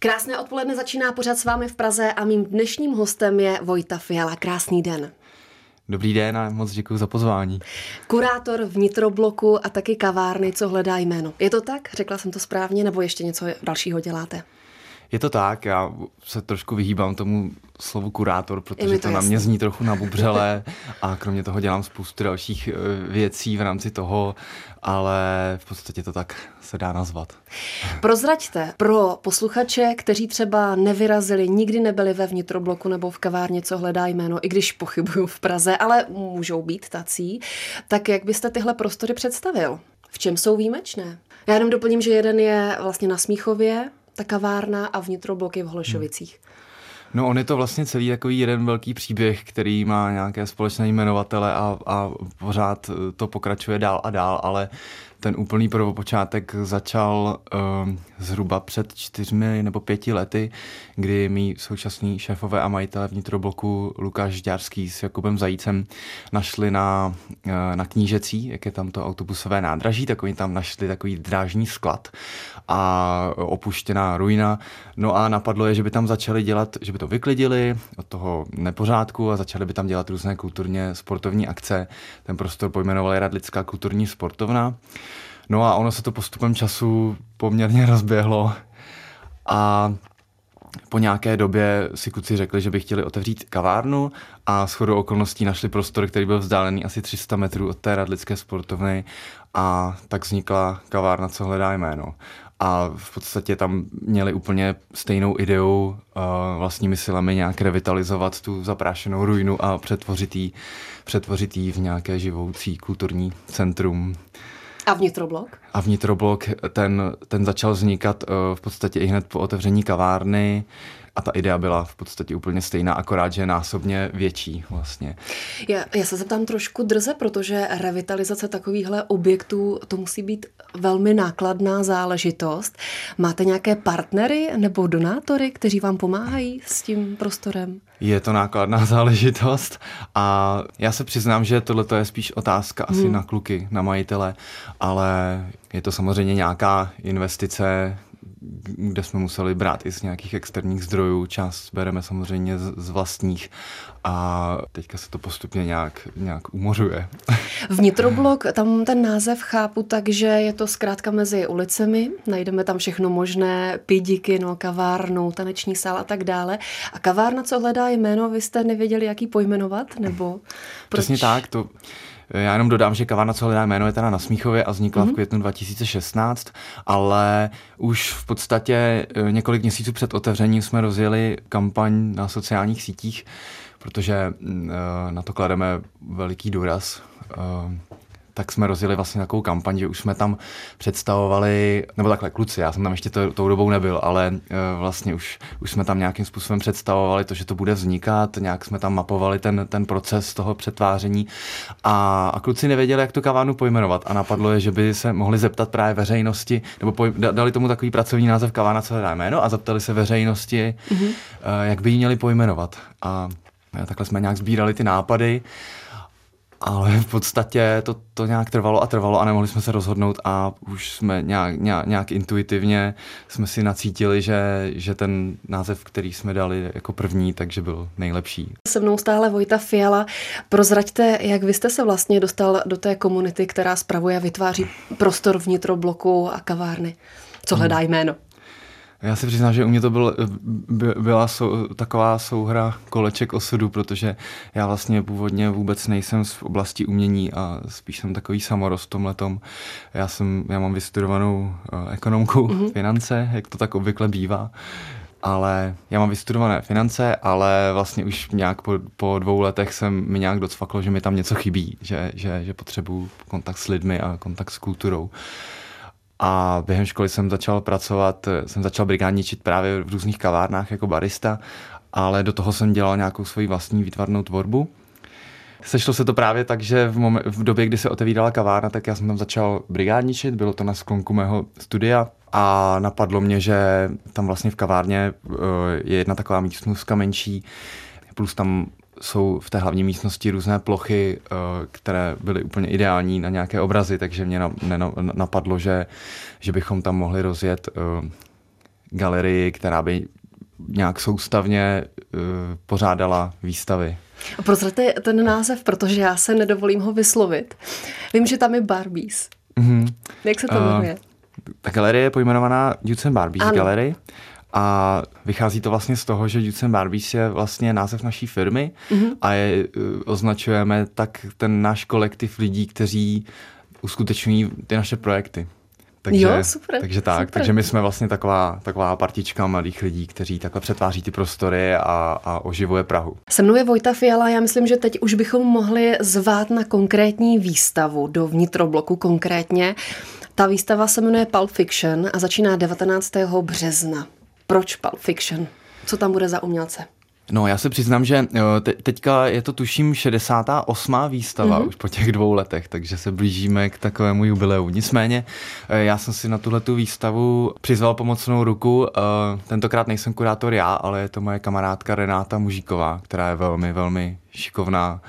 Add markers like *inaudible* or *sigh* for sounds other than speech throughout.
Krásné odpoledne začíná pořád s vámi v Praze a mým dnešním hostem je Vojta Fiala. Krásný den. Dobrý den a moc děkuji za pozvání. Kurátor vnitrobloku a taky kavárny, co hledá jméno. Je to tak? Řekla jsem to správně, nebo ještě něco dalšího děláte? Je to tak, já se trošku vyhýbám tomu slovu kurátor, protože to, to na mě zní trochu nabubřelé *laughs* a kromě toho dělám spoustu dalších eh, věcí v rámci toho, ale v podstatě to tak se dá nazvat. Prozraďte pro posluchače, kteří třeba nevyrazili, nikdy nebyli ve vnitrobloku nebo v kavárně, co hledá jméno, i když pochybuju v Praze, ale můžou být tací, tak jak byste tyhle prostory představil? V čem jsou výjimečné? Já jenom doplním, že jeden je vlastně na Smíchově, ta kavárna a vnitrobloky v Holešovicích. Hmm. No on je to vlastně celý takový jeden velký příběh, který má nějaké společné jmenovatele a, a pořád to pokračuje dál a dál, ale ten úplný prvopočátek začal uh, zhruba před čtyřmi nebo pěti lety, kdy mý současný šéfové a majitele vnitrobloku Lukáš Žďárský s Jakubem Zajícem našli na, uh, na knížecí, jak je tam to autobusové nádraží, tak oni tam našli takový drážní sklad a opuštěná ruina. No a napadlo je, že by tam začali dělat, že by to vyklidili od toho nepořádku a začali by tam dělat různé kulturně sportovní akce. Ten prostor pojmenovali Radlická kulturní sportovna. No a ono se to postupem času poměrně rozběhlo a po nějaké době si kluci řekli, že by chtěli otevřít kavárnu a s chodou okolností našli prostor, který byl vzdálený asi 300 metrů od té radlické sportovny a tak vznikla kavárna, co hledá jméno. A v podstatě tam měli úplně stejnou ideu uh, vlastními silami nějak revitalizovat tu zaprášenou ruinu a přetvořit jí v nějaké živoucí kulturní centrum. A vnitroblok? A vnitroblok, ten, ten začal vznikat uh, v podstatě i hned po otevření kavárny a ta idea byla v podstatě úplně stejná, akorát, že násobně větší vlastně. Já, já se zeptám trošku drze, protože revitalizace takovýchhle objektů, to musí být velmi nákladná záležitost. Máte nějaké partnery nebo donátory, kteří vám pomáhají s tím prostorem? Je to nákladná *laughs* záležitost a já se přiznám, že tohle je spíš otázka asi hmm. na kluky, na majitele, ale je to samozřejmě nějaká investice, kde jsme museli brát i z nějakých externích zdrojů, část bereme samozřejmě z, z vlastních a teďka se to postupně nějak, nějak umořuje. *laughs* Vnitroblok, tam ten název chápu tak, že je to zkrátka mezi ulicemi, najdeme tam všechno možné, pidíky, no, kavárnu, taneční sál a tak dále. A kavárna, co hledá jméno, vy jste nevěděli, jaký pojmenovat, nebo proč? Přesně tak, to já jenom dodám, že kavárna, co hledá jméno, je teda na Smíchově a vznikla mm-hmm. v mhm. květnu 2016, ale už v podstatě eh, několik měsíců před otevřením jsme rozjeli kampaň na sociálních sítích, protože mm, eh, na to klademe veliký důraz eh, tak jsme rozjeli vlastně takovou kampaň, že už jsme tam představovali, nebo takhle kluci, já jsem tam ještě to, tou dobou nebyl, ale uh, vlastně už, už jsme tam nějakým způsobem představovali to, že to bude vznikat, nějak jsme tam mapovali ten, ten proces toho přetváření a, a kluci nevěděli, jak tu kavárnu pojmenovat a napadlo je, že by se mohli zeptat právě veřejnosti, nebo poj, dali tomu takový pracovní název kavárna, co hledá jméno a zeptali se veřejnosti, mm-hmm. uh, jak by ji měli pojmenovat. A takhle jsme nějak sbírali ty nápady ale v podstatě to, to nějak trvalo a trvalo a nemohli jsme se rozhodnout a už jsme nějak, nějak, nějak intuitivně jsme si nacítili, že, že ten název, který jsme dali jako první, takže byl nejlepší. Se mnou stále Vojta Fiala. Prozraďte, jak vy jste se vlastně dostal do té komunity, která spravuje a vytváří prostor vnitrobloku a kavárny. Co hledá hmm. jméno? Já si přiznám, že u mě to byl, by, byla sou, taková souhra koleček osudu, protože já vlastně původně vůbec nejsem z oblasti umění a spíš jsem takový samorost v tomhletom. Já, jsem, já mám vystudovanou uh, ekonomku, mm-hmm. finance, jak to tak obvykle bývá ale já mám vystudované finance, ale vlastně už nějak po, po dvou letech jsem mi nějak docvaklo, že mi tam něco chybí, že, že, že potřebuju kontakt s lidmi a kontakt s kulturou. A během školy jsem začal pracovat, jsem začal brigádničit právě v různých kavárnách jako barista, ale do toho jsem dělal nějakou svoji vlastní výtvarnou tvorbu. Sešlo se to právě tak, že v, momen- v době, kdy se otevírala kavárna, tak já jsem tam začal brigádničit, bylo to na sklonku mého studia a napadlo mě, že tam vlastně v kavárně uh, je jedna taková místnostka menší, plus tam jsou v té hlavní místnosti různé plochy, eh, které byly úplně ideální na nějaké obrazy, takže mě napadlo, že, že bychom tam mohli rozjet eh, galerii, která by nějak soustavně uh, pořádala výstavy. A ten název, protože já se nedovolím ho vyslovit. Vím, že tam je Barbies. Mm-hmm. Jak se to jmenuje? Uh, ta galerie je pojmenovaná Judson Barbies ano. Gallery a vychází to vlastně z toho, že Judson Barbies je vlastně název naší firmy mm-hmm. a je, uh, označujeme tak ten náš kolektiv lidí, kteří uskutečňují ty naše projekty. Takže, jo, super. Takže tak, super. takže my jsme vlastně taková, taková partička mladých lidí, kteří takhle přetváří ty prostory a, a oživuje Prahu. Se mnou je Vojta Fiala, já myslím, že teď už bychom mohli zvát na konkrétní výstavu do vnitrobloku konkrétně. Ta výstava se jmenuje Pulp Fiction a začíná 19. března. Proč Pulp Fiction? Co tam bude za umělce? No, já se přiznám, že te- teďka je to tuším 68. výstava mm-hmm. už po těch dvou letech, takže se blížíme k takovému jubileu. Nicméně, eh, já jsem si na tuhle tu výstavu přizval pomocnou ruku. Eh, tentokrát nejsem kurátor já, ale je to moje kamarádka Renáta Mužíková, která je velmi, velmi šikovná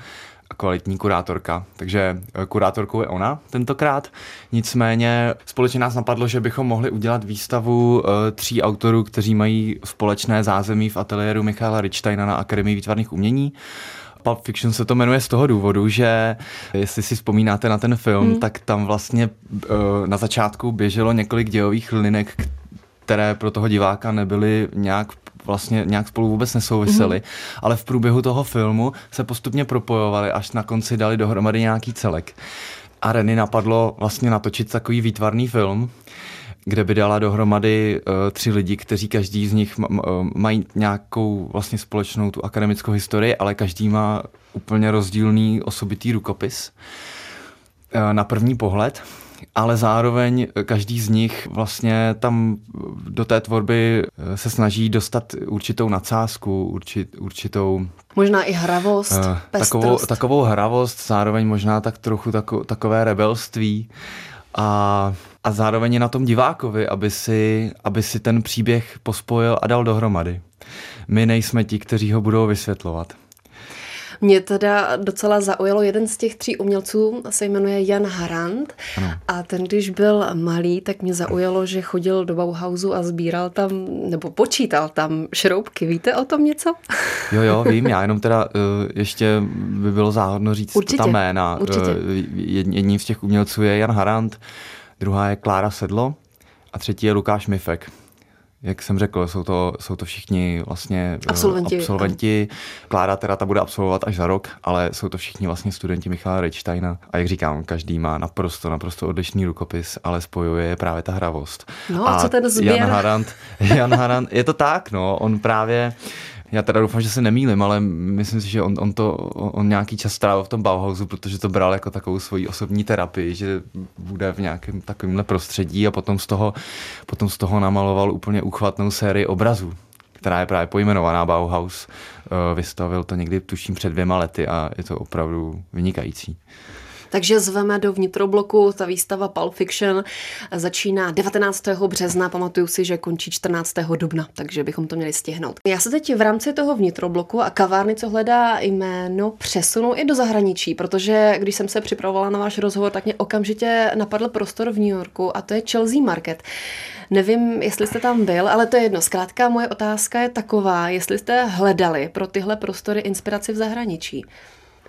kvalitní kurátorka, takže eh, kurátorkou je ona tentokrát. Nicméně společně nás napadlo, že bychom mohli udělat výstavu eh, tří autorů, kteří mají společné zázemí v ateliéru Michala Richsteina na Akademii výtvarných umění. Pulp Fiction se to jmenuje z toho důvodu, že jestli si vzpomínáte na ten film, hmm. tak tam vlastně eh, na začátku běželo několik dějových linek, které pro toho diváka nebyly nějak vlastně nějak spolu vůbec nesouvisely, mm-hmm. ale v průběhu toho filmu se postupně propojovali, až na konci dali dohromady nějaký celek. A Renny napadlo vlastně natočit takový výtvarný film, kde by dala dohromady uh, tři lidi, kteří každý z nich m- mají nějakou vlastně společnou tu akademickou historii, ale každý má úplně rozdílný osobitý rukopis uh, na první pohled ale zároveň každý z nich vlastně tam do té tvorby eh, se snaží dostat určitou nadsázku, určit, určitou Možná i hravost, uh, takovou, takovou hravost, zároveň možná tak trochu tako, takové rebelství a, a zároveň je na tom divákovi, aby si, aby si ten příběh pospojil a dal dohromady. My nejsme ti, kteří ho budou vysvětlovat. Mě teda docela zaujalo jeden z těch tří umělců, se jmenuje Jan Harand ano. a ten, když byl malý, tak mě zaujalo, že chodil do Bauhausu a sbíral tam, nebo počítal tam šroubky. Víte o tom něco? *laughs* Jo, jo, vím, já jenom teda uh, ještě by bylo záhodno říct Určitě. ta jména. Určitě. Uh, jedním z těch umělců je Jan Harand, druhá je Klára Sedlo a třetí je Lukáš Mifek jak jsem řekl, jsou to, jsou to všichni vlastně eh, absolventi. absolventi. Klára teda ta bude absolvovat až za rok, ale jsou to všichni vlastně studenti Michala Reichsteina. A jak říkám, každý má naprosto, naprosto odlišný rukopis, ale spojuje je právě ta hravost. No a, a co ten zběr? Jan Harant, Jan Harant, je to tak, no, on právě já teda doufám, že se nemýlim, ale myslím si, že on, on, to, on nějaký čas strávil v tom Bauhausu, protože to bral jako takovou svoji osobní terapii, že bude v nějakém takovémhle prostředí a potom z toho, potom z toho namaloval úplně uchvatnou sérii obrazů která je právě pojmenovaná Bauhaus. Eh, vystavil to někdy, tuším, před dvěma lety a je to opravdu vynikající. Takže zveme do vnitrobloku, ta výstava Pulp Fiction začíná 19. března, pamatuju si, že končí 14. dubna, takže bychom to měli stihnout. Já se teď v rámci toho vnitrobloku a kavárny, co hledá jméno, přesunu i do zahraničí, protože když jsem se připravovala na váš rozhovor, tak mě okamžitě napadl prostor v New Yorku a to je Chelsea Market. Nevím, jestli jste tam byl, ale to je jedno. Zkrátka moje otázka je taková, jestli jste hledali pro tyhle prostory inspiraci v zahraničí.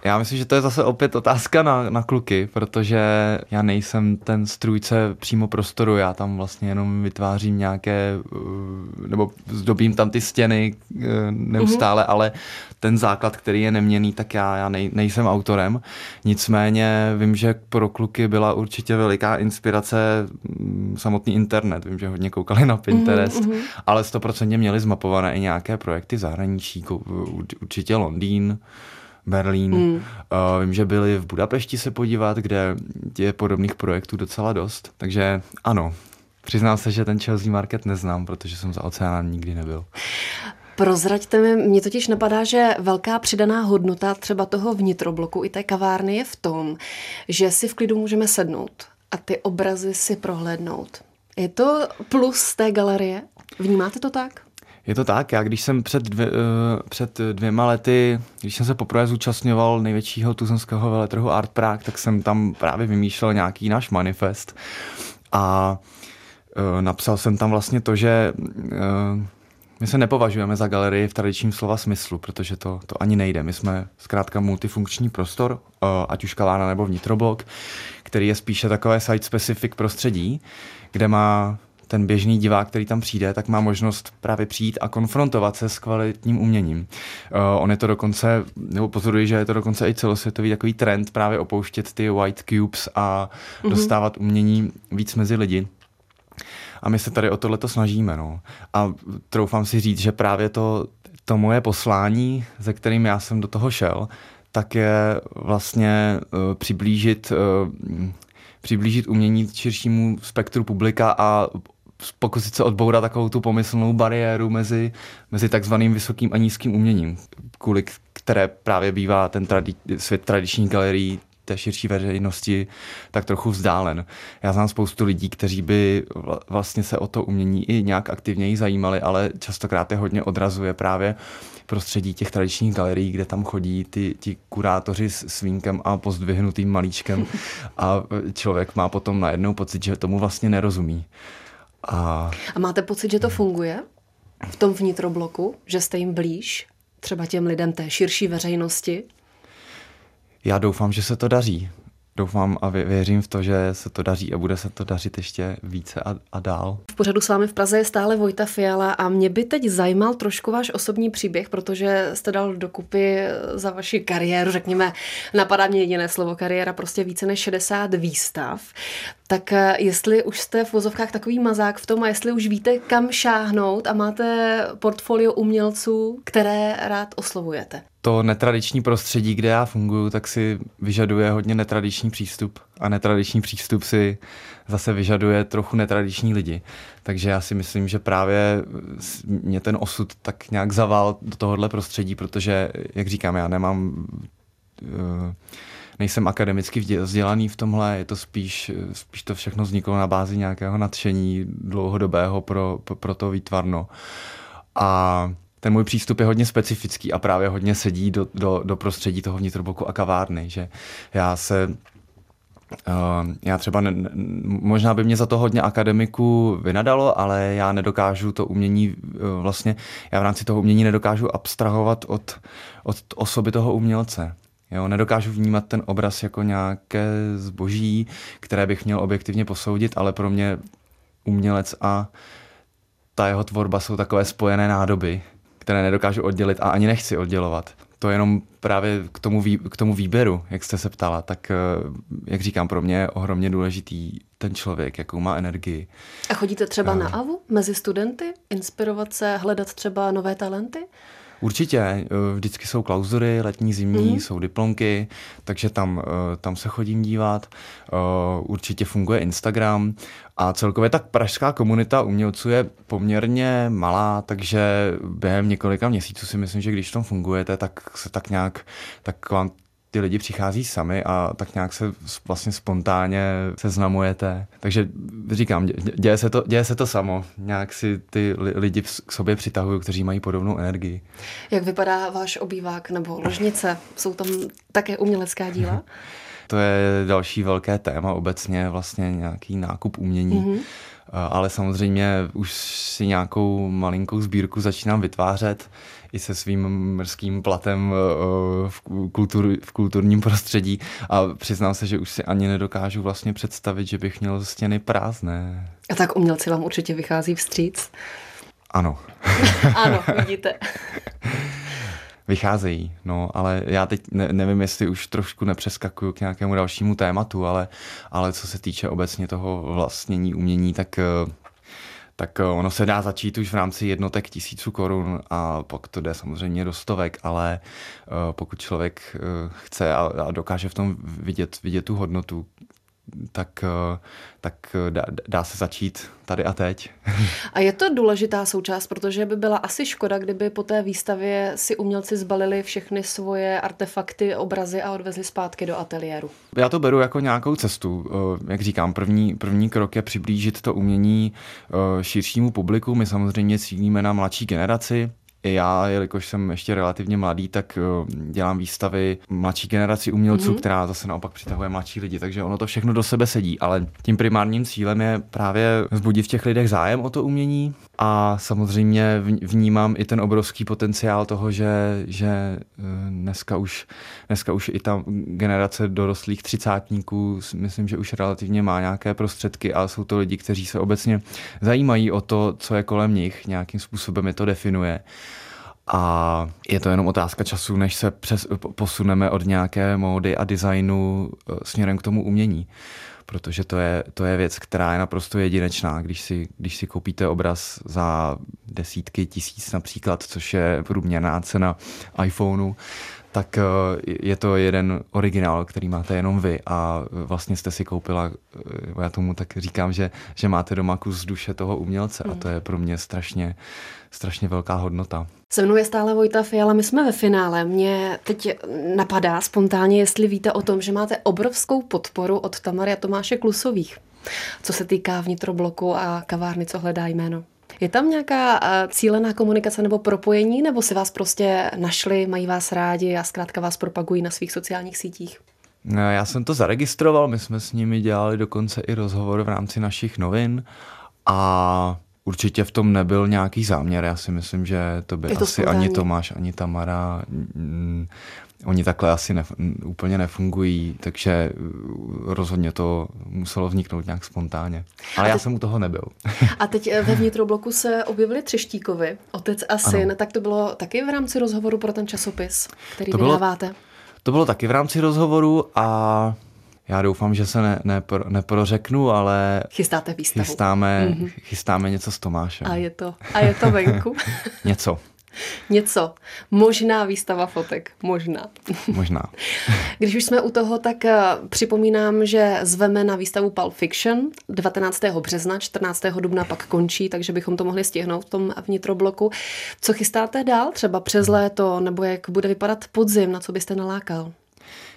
Já myslím, že to je zase opět otázka na, na kluky, protože já nejsem ten strůjce přímo prostoru, já tam vlastně jenom vytvářím nějaké, eh, nebo zdobím tam ty stěny eh, neustále, mm-hmm. ale ten základ, který je neměný, tak já, já nej, nejsem autorem. Nicméně vím, že pro kluky byla určitě veliká inspirace mm, samotný internet. Vím, že hodně koukali na Pinterest, mm-hmm. ale stoprocentně měli zmapované i nějaké projekty zahraničí, určitě Londýn, Berlín. Mm. Uh, vím, že byli v Budapešti se podívat, kde je podobných projektů docela dost. Takže ano, přiznám se, že ten Chelsea Market neznám, protože jsem za oceánem nikdy nebyl. Prozraďte mi, mně totiž napadá, že velká přidaná hodnota třeba toho vnitrobloku i té kavárny je v tom, že si v klidu můžeme sednout a ty obrazy si prohlédnout. Je to plus té galerie? Vnímáte to tak? Je to tak, já když jsem před, dvě, uh, před dvěma lety, když jsem se poprvé zúčastňoval největšího tuzemského veletrhu Art Prague, tak jsem tam právě vymýšlel nějaký náš manifest a napsal jsem tam vlastně to, že my se nepovažujeme za galerii v tradičním slova smyslu, protože to, to ani nejde. My jsme zkrátka multifunkční prostor, ať už kavárna nebo vnitroblok, který je spíše takové site-specific prostředí, kde má ten běžný divák, který tam přijde, tak má možnost právě přijít a konfrontovat se s kvalitním uměním. Uh, on je to dokonce, nebo pozoruji, že je to dokonce i celosvětový takový trend právě opouštět ty white cubes a mm-hmm. dostávat umění víc mezi lidi. A my se tady o tohle snažíme. No. A troufám si říct, že právě to, to moje poslání, ze kterým já jsem do toho šel, tak je vlastně uh, přiblížit, uh, přiblížit umění širšímu spektru publika a pokusit se odbourat takovou tu pomyslnou bariéru mezi, mezi takzvaným vysokým a nízkým uměním, kvůli které právě bývá ten tradi- svět tradičních galerií té širší veřejnosti tak trochu vzdálen. Já znám spoustu lidí, kteří by vlastně se o to umění i nějak aktivněji zajímali, ale častokrát je hodně odrazuje právě prostředí těch tradičních galerií, kde tam chodí ty, ti kurátoři s svínkem a pozdvihnutým malíčkem a člověk má potom najednou pocit, že tomu vlastně nerozumí. A... a máte pocit, že to funguje v tom vnitrobloku, že jste jim blíž, třeba těm lidem té širší veřejnosti? Já doufám, že se to daří. Doufám a věřím v to, že se to daří a bude se to dařit ještě více a, a dál. V pořadu s vámi v Praze je stále Vojta Fiala a mě by teď zajímal trošku váš osobní příběh, protože jste dal dokupy za vaši kariéru, řekněme, napadá mě jediné slovo kariéra, prostě více než 60 výstav. Tak eh, jestli už jste v vozovkách takový mazák v tom a jestli už víte, kam šáhnout a máte portfolio umělců, které rád oslovujete to netradiční prostředí, kde já funguji, tak si vyžaduje hodně netradiční přístup a netradiční přístup si zase vyžaduje trochu netradiční lidi. Takže já si myslím, že právě mě ten osud tak nějak zaval do tohohle prostředí, protože, jak říkám, já nemám eh, nejsem akademicky vzdělaný v tomhle, je to spíš, spíš to všechno vzniklo na bázi nějakého nadšení dlouhodobého pro, pro to výtvarno. A ten můj přístup je hodně specifický a právě hodně sedí do, do, do prostředí toho vnitrobloku a kavárny, že já se Uh, já třeba ne, možná by mě za to hodně akademiku vynadalo, ale já nedokážu to umění uh, vlastně, já v rámci toho umění nedokážu abstrahovat od, od osoby toho umělce. Jo, nedokážu vnímat ten obraz jako nějaké zboží, které bych měl objektivně posoudit, ale pro mě umělec a ta jeho tvorba jsou takové spojené nádoby, které nedokážu oddělit a ani nechci oddělovat. To je jenom právě k tomu, vý, k tomu výběru, jak jste se ptala, tak eh, jak říkám, pro mě je ohromně důležitý ten člověk, jakou má energii. A chodíte třeba uh, na AVU mezi studenty, inspirovat se, hledat třeba nové talenty? Určitě, eh, vždycky jsou klauzury, letní, zimní, mm. jsou diplomky, takže tam, eh, tam se chodím dívat. Eh, určitě funguje Instagram a celkově tak pražská komunita umělců je poměrně malá, takže během několika měsíců si myslím, že když tam fungujete, tak se tak nějak, tak vám ty lidi přichází sami a tak nějak se vlastně spontánně seznamujete. Takže říkám, děje se to, děje se to samo. Nějak si ty lidi k sobě přitahují, kteří mají podobnou energii. Jak vypadá váš obývák nebo ložnice? Jsou tam také umělecká díla? *laughs* to je další velké téma obecně, vlastně nějaký nákup umění. Mm-hmm. Ale samozřejmě už si nějakou malinkou sbírku začínám vytvářet i se svým mrzkým platem eh, v, kultur, v kulturním prostředí a přiznám se, že už si ani nedokážu vlastně představit, že bych měl stěny prázdné. A tak umělci vám určitě vychází vstříc? Ano. *laughs* ano, vidíte. *laughs* Vycházejí, no, ale já teď ne, nevím, jestli už trošku nepřeskakuju k nějakému dalšímu tématu, ale, ale co se týče obecně toho vlastnění umění, tak eh, tak eh, ono se dá začít už v rámci jednotek tisíců korun a pak to jde samozřejmě do stovek, ale eh, pokud člověk chce a dokáže v tom vidět, vidět tu hodnotu, tak, eh, tak eh, dá, dá se začít tady a teď. A je to důležitá součást, protože by byla asi škoda, kdyby po té výstavě si umělci zbalili všechny svoje artefakty, obrazy a odvezli zpátky do ateliéru. Já to beru jako nějakou cestu. Eh, jak říkám, první, první krok je přiblížit to umění širšímu publiku. My samozřejmě cílíme na mladší generaci, já, jelikož jsem ještě relativně mladý, tak eh, dělám výstavy mladší generaci umělců, mm-hmm. která zase naopak přitahuje mladší lidi, takže ono to všechno do sebe sedí, ale tím primárním cílem je právě vzbudit v těch lidech zájem o to umění a samozřejmě vnímám i ten obrovský potenciál toho, že, že eh, dneska už, dneska už i ta generace dorostlých třicátníků, myslím, že už relativně má nějaké prostředky a jsou to lidi, kteří se obecně zajímají o to, co je kolem nich, nějakým způsobem je to definuje. A je to jenom otázka času, než se přes, posuneme od nějaké módy a designu eh, směrem k tomu umění. Protože to je, to je věc, která je naprosto jedinečná. Když si, když si koupíte obraz za desítky tisíc například, což je průměrná cena iPhoneu, tak eh, je to jeden originál, který máte jenom vy a vlastně jste si koupila, eh, já tomu tak říkám, že, že máte doma kus duše toho umělce a to je pro mě strašně, strašně velká hodnota. Se mnou je stále Vojta Fiala, my jsme ve finále. Mě teď napadá spontánně, jestli víte o tom, že máte obrovskou podporu od Tamary a Tomáše Klusových, co se týká vnitrobloku a kavárny, co hledá jméno. Je tam nějaká eh, cílená komunikace nebo propojení, nebo si vás prostě našli, mají vás rádi a zkrátka vás propagují na svých sociálních sítích? No, já jsem to zaregistroval, my jsme s nimi dělali dokonce i rozhovor v rámci našich novin a určitě v tom nebyl nějaký záměr. Já si myslím, že to by to asi ani Tomáš, ani Tamara Oni takhle asi ne, úplně nefungují, takže uh, rozhodně to muselo vzniknout nějak spontánně. Ale teď, já jsem u toho nebyl. *laughs* A teď eh, ve vnitrobloku se objevili Třeštíkovi, otec a syn, ano. tak to bylo taky v rámci rozhovoru pro ten časopis, který to vydáváte? Bylo, to bylo taky v rámci rozhovoru a já doufám, že se ne, nepro, neprořeknu, ale... Chystáte výstavu. Chystáme, mm-hmm. chystáme něco s Tomášem. A je to, a je to venku? *laughs* něco. *laughs* Něco. Možná výstava fotek. Možná. *laughs* Možná. Když už jsme u toho, tak eh, připomínám, že zveme na výstavu Pulp Fiction 19. března, 14. dubna pak končí, takže bychom to mohli stihnout v tom vnitrobloku. Co chystáte dál, třeba přes léto, nebo jak bude vypadat podzim, na co byste nalákal?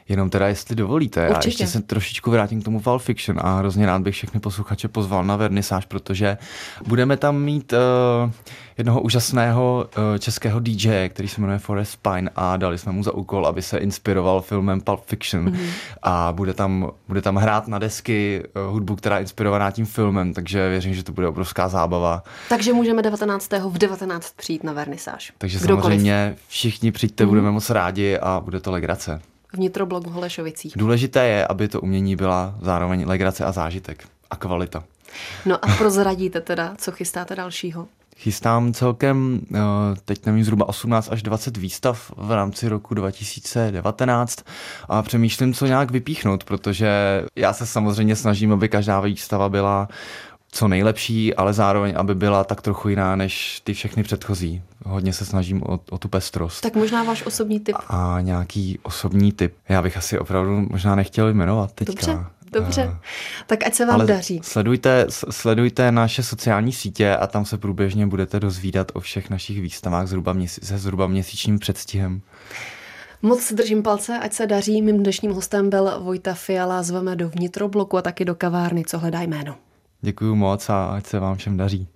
Jenom teda, jestli dovolíte, Určitě. a ještě se trošičku vrátím k tomu Val Fiction a hrozně rád bych všechny posluchače pozval na vernisáž, protože budeme tam mít uh, jednoho úžasného uh, českého DJ, který se jmenuje Forest Pine a dali jsme mu za úkol, aby se inspiroval filmem Pulp Fiction mm-hmm. a bude tam, bude tam hrát na desky uh, hudbu, která je inspirovaná tím filmem, takže věřím, že to bude obrovská zábava. Takže můžeme 19. v 19 přijít na vernisáž. Takže Kdokoliv. samozřejmě všichni přijďte, mm-hmm. budeme moc rádi a bude to legrace vnitroblog v Holešovicích. Důležité je, aby to umění byla zároveň legrace a zážitek a kvalita. No a prozradíte teda, co chystáte dalšího? Chystám celkem, eh, teď nevím, zhruba 18 až 20 výstav v rámci roku 2019 a přemýšlím, co nějak vypíchnout, protože já se samozřejmě snažím, aby každá výstava byla co nejlepší, ale zároveň, aby byla tak trochu jiná než ty všechny předchozí. Hodně se snažím o, o tu pestrost. Tak možná váš osobní typ. A nějaký osobní typ. Já bych asi opravdu možná nechtěl jmenovat teďka. Dobře. Dobře, uh, tak ať se vám ale daří. Sledujte, sledujte naše sociální sítě a tam se průběžně budete dozvídat o všech našich výstavách zhruba měsíc, se zhruba měsíčním předstihem. Moc držím palce, ať se daří. Mým dnešním hostem byl Vojta Fiala, zveme do vnitrobloku a taky do kavárny, co hledá jméno. Děkuji moc a ať se vám všem daří.